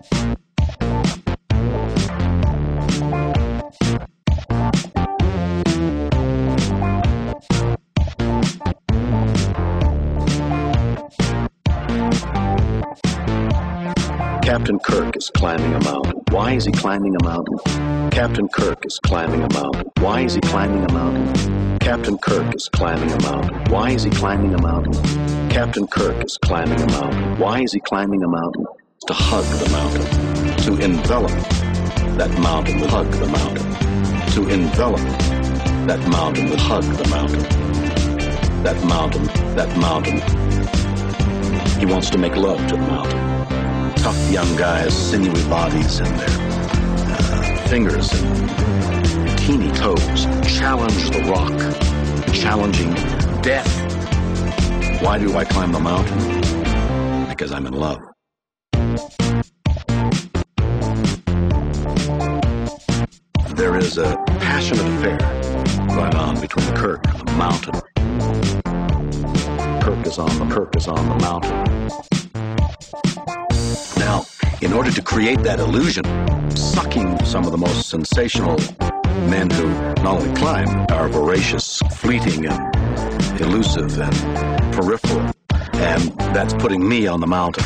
Captain Kirk is climbing a mountain. Why is he climbing a mountain? Captain Kirk is climbing a mountain. Why is he climbing a mountain? Captain Kirk is climbing a mountain. Why is he climbing a mountain? Captain Kirk is climbing a mountain. Why is he climbing a mountain? To hug the mountain. To envelop that mountain with hug the mountain. To envelop that mountain with hug the mountain. That mountain, that mountain. He wants to make love to the mountain tough young guys, sinewy bodies, and their uh, fingers and teeny toes challenge the rock, challenging death. Why do I climb the mountain? Because I'm in love. There is a passionate affair going on between Kirk and the mountain. Kirk is on the Kirk is on the mountain. Now, in order to create that illusion, sucking some of the most sensational men who not only climb, are voracious, fleeting, and elusive and peripheral. And that's putting me on the mountain.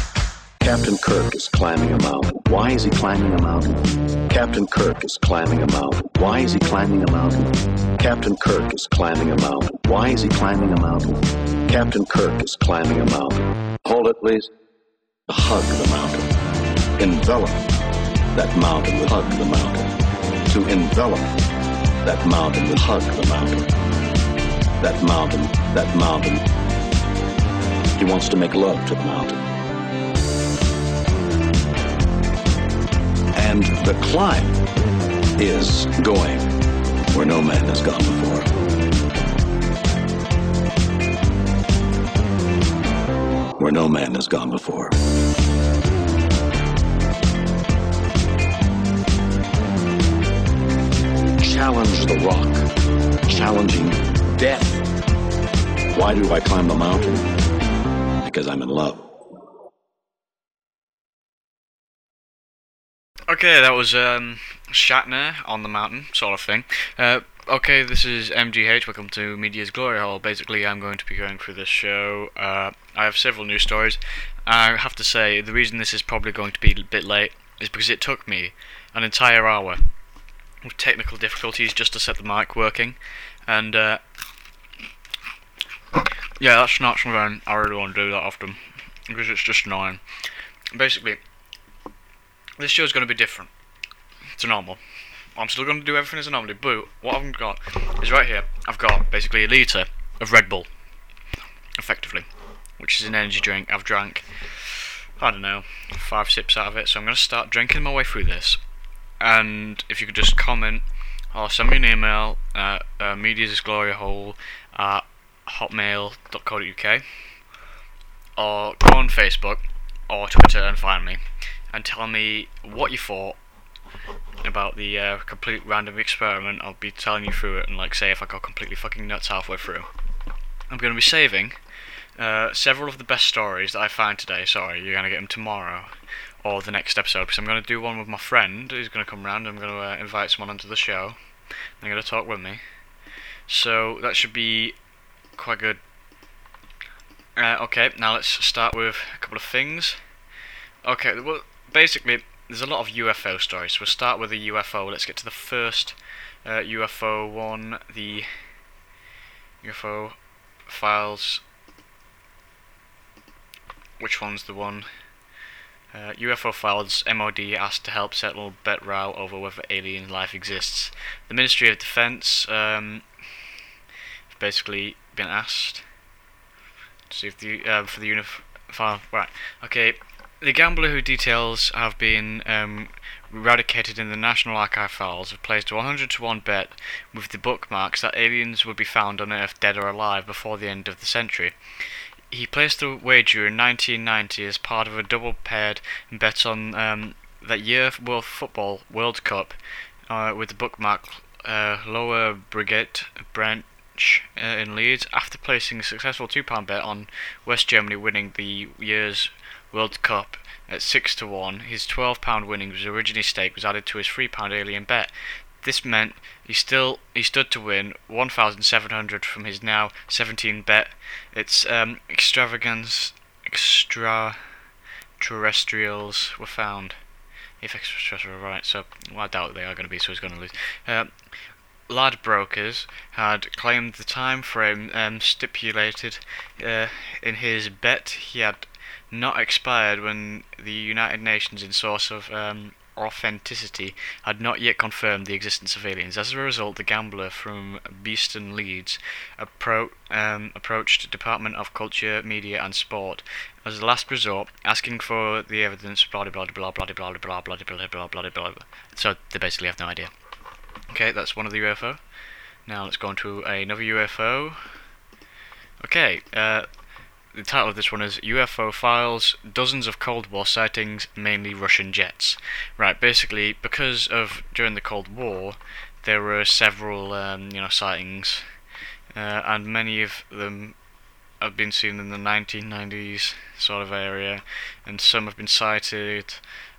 Captain Kirk is climbing a mountain. Why is he climbing a mountain? Captain Kirk is climbing a mountain. Why is he climbing a mountain? Captain Kirk is climbing a mountain. Why is he climbing a mountain? Captain Kirk is climbing a mountain. Hold it, please. Hug the mountain envelop that mountain with hug the mountain. To envelop that mountain with hug the mountain. That mountain, that mountain. He wants to make love to the mountain. And the climb is going where no man has gone before. Where no man has gone before. challenge the rock, challenging death. Why do I climb the mountain? Because I'm in love. Okay, that was um, Shatner on the mountain, sort of thing. Uh, okay, this is MGH. Welcome to Media's Glory Hole. Basically, I'm going to be going through this show. Uh, I have several news stories. I have to say, the reason this is probably going to be a bit late is because it took me an entire hour with technical difficulties just to set the mic working, and uh, yeah, that's not something I really want to do that often because it's just annoying. Basically, this show is going to be different to normal. I'm still going to do everything as a normal, but what I've got is right here. I've got basically a litre of Red Bull, effectively, which is an energy drink. I've drank, I don't know, five sips out of it, so I'm going to start drinking my way through this and if you could just comment or send me an email at uh, mediasgloryhole at hotmail.co.uk or go on Facebook or Twitter and find me and tell me what you thought about the uh, complete random experiment. I'll be telling you through it and like say if I got completely fucking nuts halfway through. I'm going to be saving uh, several of the best stories that I found today. Sorry, you're going to get them tomorrow or the next episode because I'm going to do one with my friend who's going to come around. I'm going to uh, invite someone onto the show. They're going to talk with me. So that should be quite good. Uh, okay, now let's start with a couple of things. Okay, well, basically, there's a lot of UFO stories. We'll start with the UFO. Let's get to the first uh, UFO one, the UFO files. Which one's the one? Uh, UFO files MOD asked to help settle bet row over whether alien life exists. The Ministry of Defense um, basically been asked to see if the uh, for the UFO file right. Okay, the gambler who details have been um, eradicated in the National Archive files have placed a 100 to 1 bet with the bookmarks that aliens would be found on Earth dead or alive before the end of the century. He placed the wager in 1990 as part of a double paired bet on um, that year World Football World Cup uh, with the bookmark uh, Lower Briggate branch uh, in Leeds after placing a successful £2 bet on West Germany winning the year's World Cup at 6 to 1. His £12 winnings originally stake was added to his £3 alien bet. This meant he still he stood to win 1,700 from his now 17 bet. Its um, extravagance extraterrestrials were found. If extraterrestrials were right, so well, I doubt they are going to be, so he's going to lose. Uh, Ladbrokes had claimed the time frame um, stipulated uh, in his bet he had not expired when the United Nations, in source of um, authenticity, had not yet confirmed the existence of aliens. As a result, the gambler from Beeston, Leeds, appro- um, approached Department of Culture, Media and Sport as a last resort, asking for the evidence. Blah blah blah blah blah blah blah blah blah blah blah blah. So they basically have no idea. Okay, that's one of the UFO. Now let's go on to another UFO. Okay, uh, the title of this one is UFO Files Dozens of Cold War Sightings, mainly Russian jets. Right, basically, because of during the Cold War, there were several um, you know sightings, uh, and many of them have been seen in the 1990s sort of area, and some have been sighted,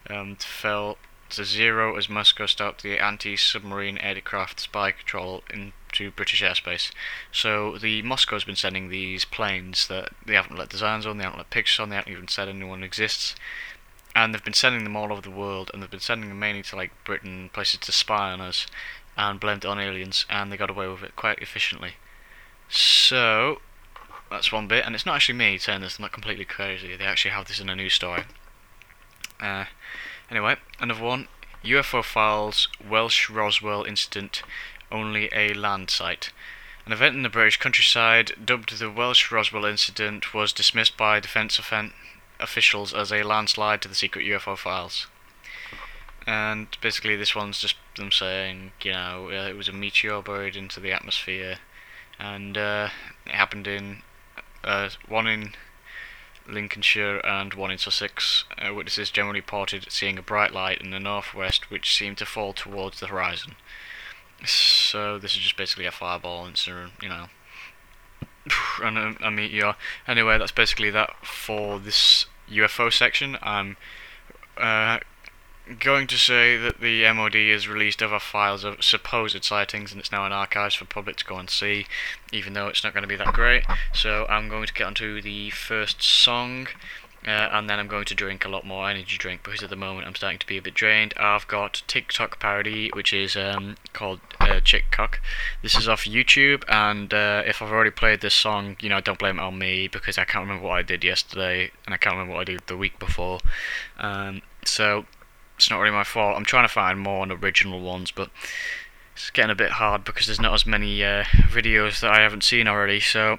um, fell to zero as Moscow stopped the anti-submarine aircraft spy control into British airspace. So the Moscow's been sending these planes that they haven't let designs on, they haven't let pictures on, they haven't even said anyone exists. And they've been sending them all over the world, and they've been sending them mainly to like Britain, places to spy on us, and blamed it on aliens, and they got away with it quite efficiently. So that's one bit, and it's not actually me saying this. I'm not completely crazy. They actually have this in a news story. Uh, Anyway, another one. UFO Files Welsh Roswell Incident Only a Land Site. An event in the British countryside, dubbed the Welsh Roswell Incident, was dismissed by defence officials as a landslide to the secret UFO files. And basically, this one's just them saying, you know, uh, it was a meteor buried into the atmosphere, and uh, it happened in uh, one in Lincolnshire and one in Sussex. Uh, witnesses generally reported seeing a bright light in the northwest which seemed to fall towards the horizon. So this is just basically a fireball incident, you know, and a, a meteor. Anyway, that's basically that for this UFO section. I'm uh, going to say that the MOD has released other files of supposed sightings and it's now in archives for public to go and see, even though it's not going to be that great. So I'm going to get onto the first song. Uh, and then I'm going to drink a lot more energy drink because at the moment I'm starting to be a bit drained. I've got TikTok parody, which is um, called uh, Chick Cock. This is off YouTube, and uh, if I've already played this song, you know, don't blame it on me because I can't remember what I did yesterday, and I can't remember what I did the week before. Um, so it's not really my fault. I'm trying to find more original ones, but it's getting a bit hard because there's not as many uh, videos that I haven't seen already. So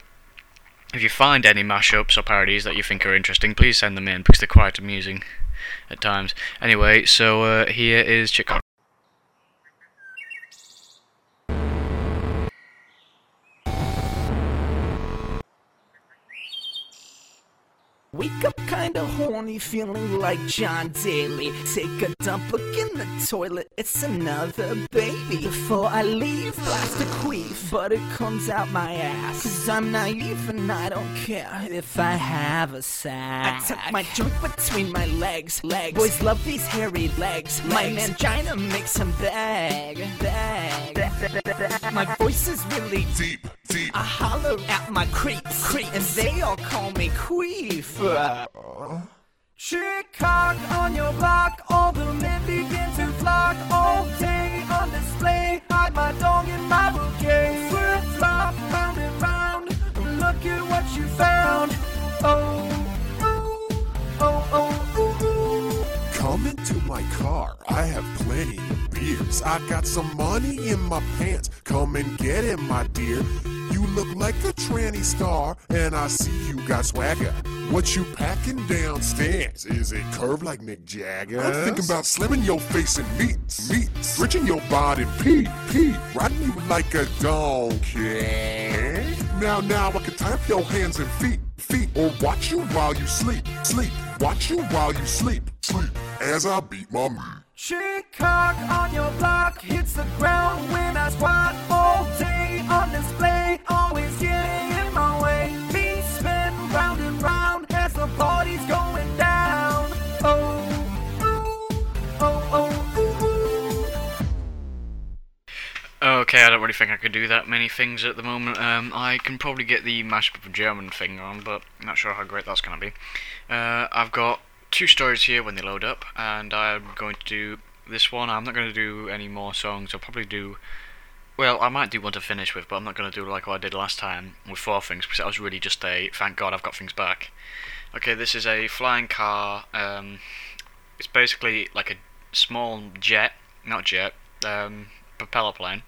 if you find any mashups or parodies that you think are interesting, please send them in because they're quite amusing at times. Anyway, so uh, here is Chick Cock. Wake up kinda horny, feeling like John Daly. Take a dump, look in the toilet, it's another baby. Before I leave, blast a queef, but it comes out my ass. Cause I'm naive and I don't care if I have a sack. I tuck my junk between my legs, legs. Boys love these hairy legs. legs. My mangina makes them bag, bag. My voice is really deep, deep. I holler at my creeps, creeps. and they all call me queef. Chick cock on your block, all the men begin to flock all day on display. Hide my dog in my bouquet. Flip flop, round and round. Look at what you found. Oh, oh, oh, oh, ooh, ooh. Come into my car. I have plenty beers. I got some money in my pants. Come and get it, my dear. You look like a tranny star, and I see you got swagger. What you packing downstairs? Is it curved like Mick Jagger? I'm thinking about slimming your face and meats, meats, stretching your body, pee, pee, riding you like a donkey. Now, now I can tap your hands and feet, feet, or watch you while you sleep, sleep, watch you while you sleep, sleep, as I beat my meat. Chick cock on your block hits the ground when I squat all day on display, always getting in my way. Me spin round and round as the party's going down. Oh, ooh, oh, oh, ooh, ooh. Okay, I don't really think I could do that many things at the moment. Um, I can probably get the mashup of German thing on, but not sure how great that's going to be. Uh, I've got two stories here when they load up, and I'm going to do this one. I'm not going to do any more songs. I'll probably do. Well, I might do one to finish with, but I'm not going to do like what I did last time with four things because that was really just a thank God I've got things back. Okay, this is a flying car. Um, it's basically like a small jet, not jet, um, propeller plane.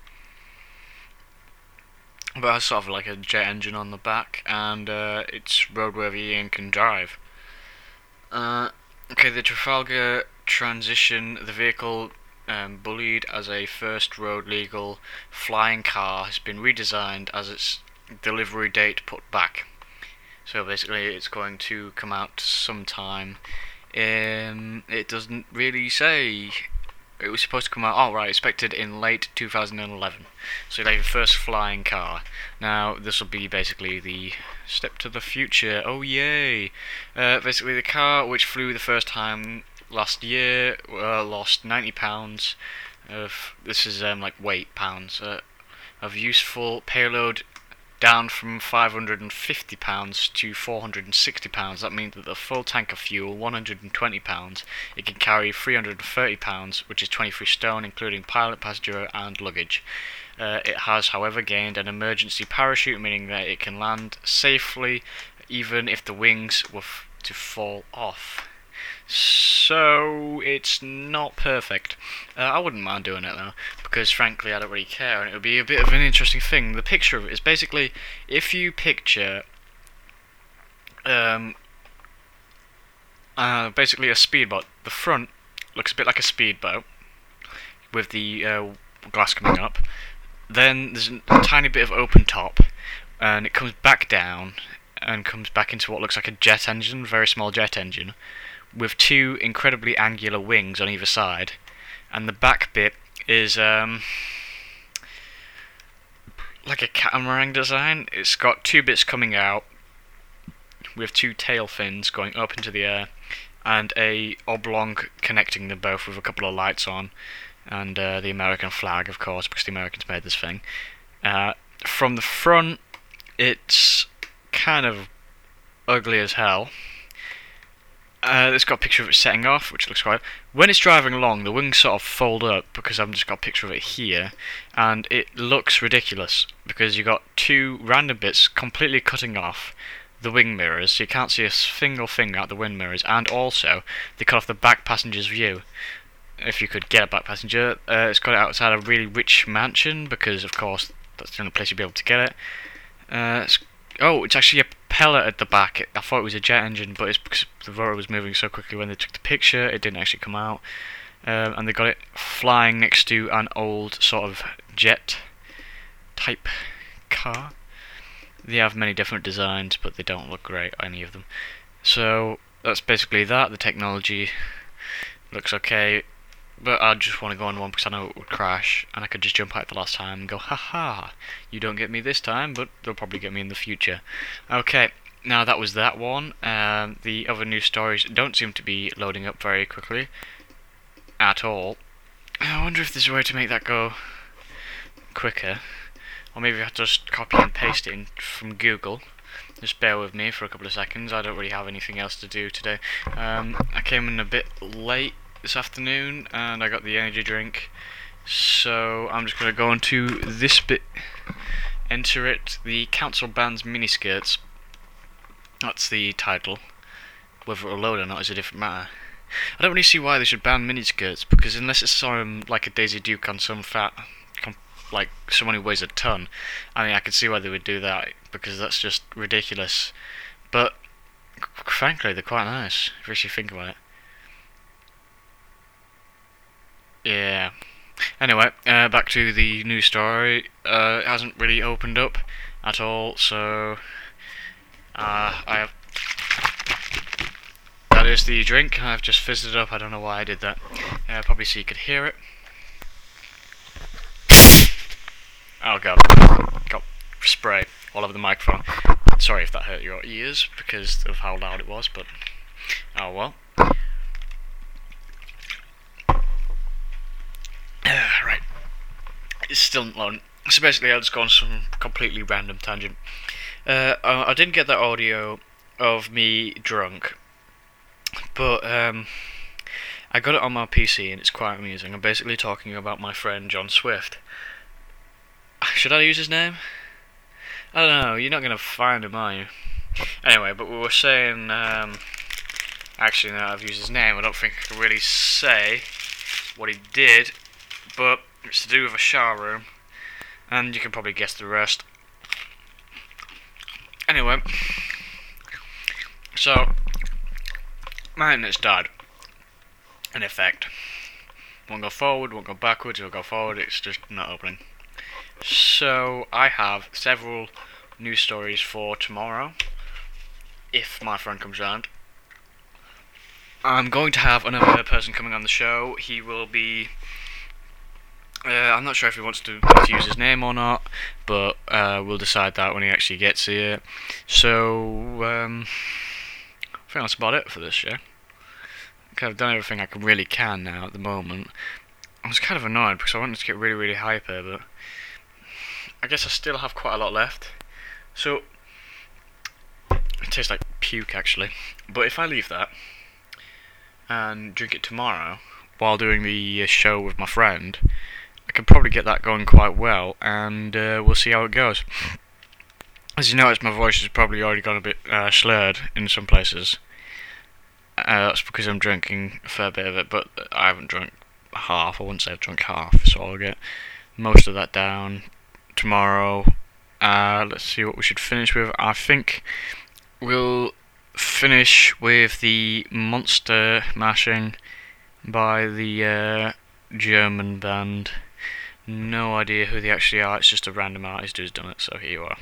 But has sort of like a jet engine on the back, and uh, it's roadworthy and can drive. Uh, okay, the Terrafugia Transition, the vehicle um, bullied as a first road legal flying car has been redesigned as its delivery date put back. So basically, it's going to come out sometime. Um, it doesn't really say. It was supposed to come out. Oh right, expected in late 2011. So like the first flying car. Now this will be basically the step to the future. Oh yay! Uh, basically, the car which flew the first time last year uh, lost 90 pounds of this is um, like weight pounds uh, of useful payload down from 550 pounds to 460 pounds. That means that the full tank of fuel, 120 pounds, it can carry 330 pounds, which is 23 stone, including pilot, passenger, and luggage. Uh, it has, however, gained an emergency parachute, meaning that it can land safely even if the wings were f- to fall off. So it's not perfect. Uh, I wouldn't mind doing it though, because frankly I don't really care, and it would be a bit of an interesting thing. The picture of it is basically if you picture, um, uh, basically a speedboat. The front looks a bit like a speedboat with the uh, glass coming up. Then there's a tiny bit of open top, and it comes back down and comes back into what looks like a jet engine, very small jet engine with two incredibly angular wings on either side, and the back bit is um, like a catamaran design. It's got two bits coming out with two tail fins going up into the air, and a oblong connecting them both with a couple of lights on, and uh, the American flag, of course, because the Americans made this thing. Uh, from the front, it's kind of ugly as hell. Uh, it's got a picture of it setting off, which looks quite. When it's driving along, the wings sort of fold up because I've just got a picture of it here, and it looks ridiculous because you've got two random bits completely cutting off the wing mirrors, so you can't see a single thing out the wing mirrors, and also they cut off the back passenger's view. If you could get a back passenger, uh, it's got it outside a really rich mansion because, of course, that's the only place you'd be able to get it. Uh, it's Oh, it's actually a propeller at the back. I thought it was a jet engine, but it's because the rotor was moving so quickly when they took the picture, it didn't actually come out. Um, and they got it flying next to an old sort of jet type car. They have many different designs, but they don't look great, any of them. So that's basically that. The technology looks okay. But I just want to go on one because I know it would crash, and I could just jump out the last time and go, haha, you don't get me this time, but they'll probably get me in the future. Okay, now that was that one. Um, the other news stories don't seem to be loading up very quickly at all. I wonder if there's a way to make that go quicker. Or maybe I have to just copy and paste it in from Google. Just bear with me for a couple of seconds. I don't really have anything else to do today. Um, I came in a bit late this afternoon and I got the energy drink. So I'm just going to go into this bit, enter it, the council bans miniskirts. That's the title. Whether it'll load or not is a different matter. I don't really see why they should ban miniskirts because unless it's some like a Daisy Duke on some fat, like someone who weighs a ton, I mean I could see why they would do that because that's just ridiculous. But frankly, they're quite nice if you think about it. Yeah. Anyway, uh, back to the new story. Uh, it hasn't really opened up at all, so uh, I have. That is the drink. I've just fizzed it up. I don't know why I did that. Uh, probably so you could hear it. Oh god, got spray all over the microphone. Sorry if that hurt your ears because of how loud it was, but oh well. right. It's still not loading. So basically, I'll just gone some completely random tangent. Uh, I, I didn't get that audio of me drunk, but um, I got it on my PC and it's quite amusing. I'm basically talking about my friend John Swift. Should I use his name? I don't know. You're not gonna find him, are you? Anyway, but we were saying. Um, actually, now I've used his name. I don't think I can really say what he did, but it's to do with a shower room, and you can probably guess the rest. Anyway, so my internet's died. In effect, won't go forward, won't go backwards. It'll go forward. It's just not opening. So I have several news stories for tomorrow. If my friend comes round. I'm going to have another person coming on the show. He will be. Uh, I'm not sure if he wants to, use his name or not, but uh, we'll decide that when he actually gets here. So, um, I think that's about it for this show. I've done everything I can really can now at the moment. I was kind of annoyed because I wanted to get really, really hyper, but I guess I still have quite a lot left. So, it tastes like puke actually. But if I leave that and drink it tomorrow while doing the uh, show with my friend, I can probably get that going quite well, and uh, we'll see how it goes. As you notice, my voice has probably already gone a bit uh, slurred in some places. Uh, that's because I'm drinking a fair bit of it, but I haven't drunk half. I wouldn't say I've drunk half, so I'll get most of that down tomorrow. Uh, let's see what we should finish with. I think we'll finish with the Monster Mashing by the uh, German band. No idea who they actually are, it's just a random artist who's done it, so here you are.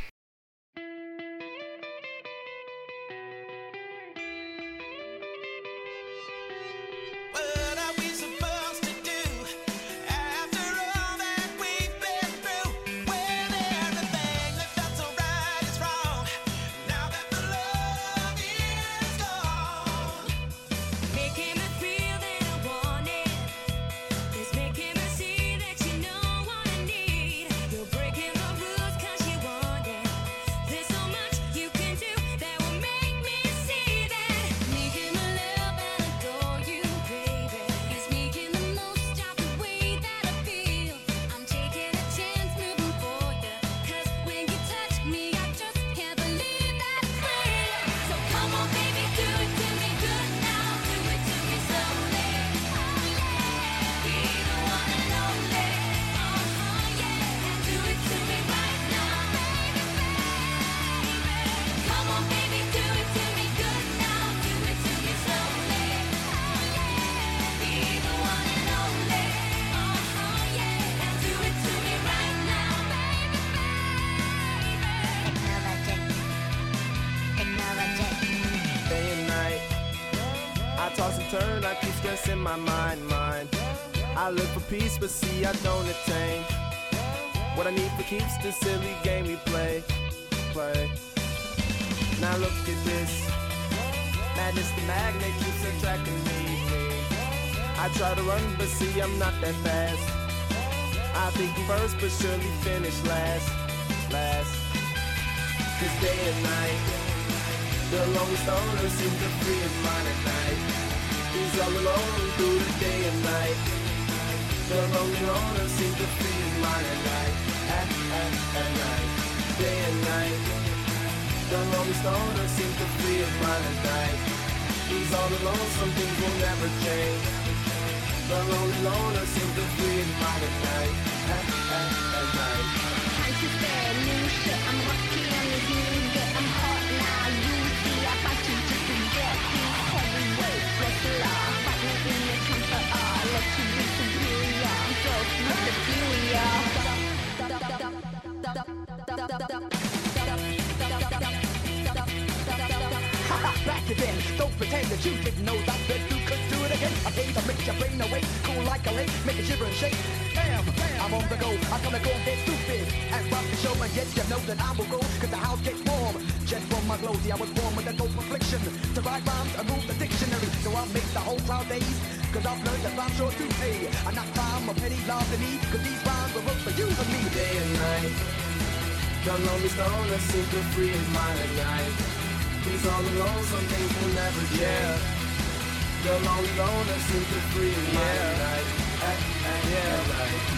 My mind, mind. I look for peace, but see, I don't attain. What I need for keeps the silly game we play, play. Now look at this. Madness, the magnet keeps attracting me, me. I try to run, but see, I'm not that fast. I think first, but surely finish last, last. Cause day and night, the lonely stoner seems to free his mind at night. All alone through the day and night. The lonely loner seems to free his mind at night. At, at, at night, day and night. The lonely stoner seems to free his mind at night. He's all alone, some things will never change. The lonely loner seems to free his mind at night. At, at, at night. Can't you bear new shit? I'm lucky on this back again. Don't pretend that you didn't know that you could do it again. I came to make your brain awake, cool like a lake, make it shiver and shake. Bam, bam, I'm on the go. I'm gonna go get stupid and rock the show, and yes, you know that I will go, cause the house gets warm. Just from my glow, see, I was born with a dope affliction. To write rhymes and move the dictionary, so I make the whole crowd daze. Cause I've learned that rhymes sure to pay. I not crime or petty love to me, cause these rhymes will work for you and me. day and night. The lonely stoner to free his mind at night. He's all alone, some things will never change. The lonely loner seems to free his mind at night. At, at, yeah. At night.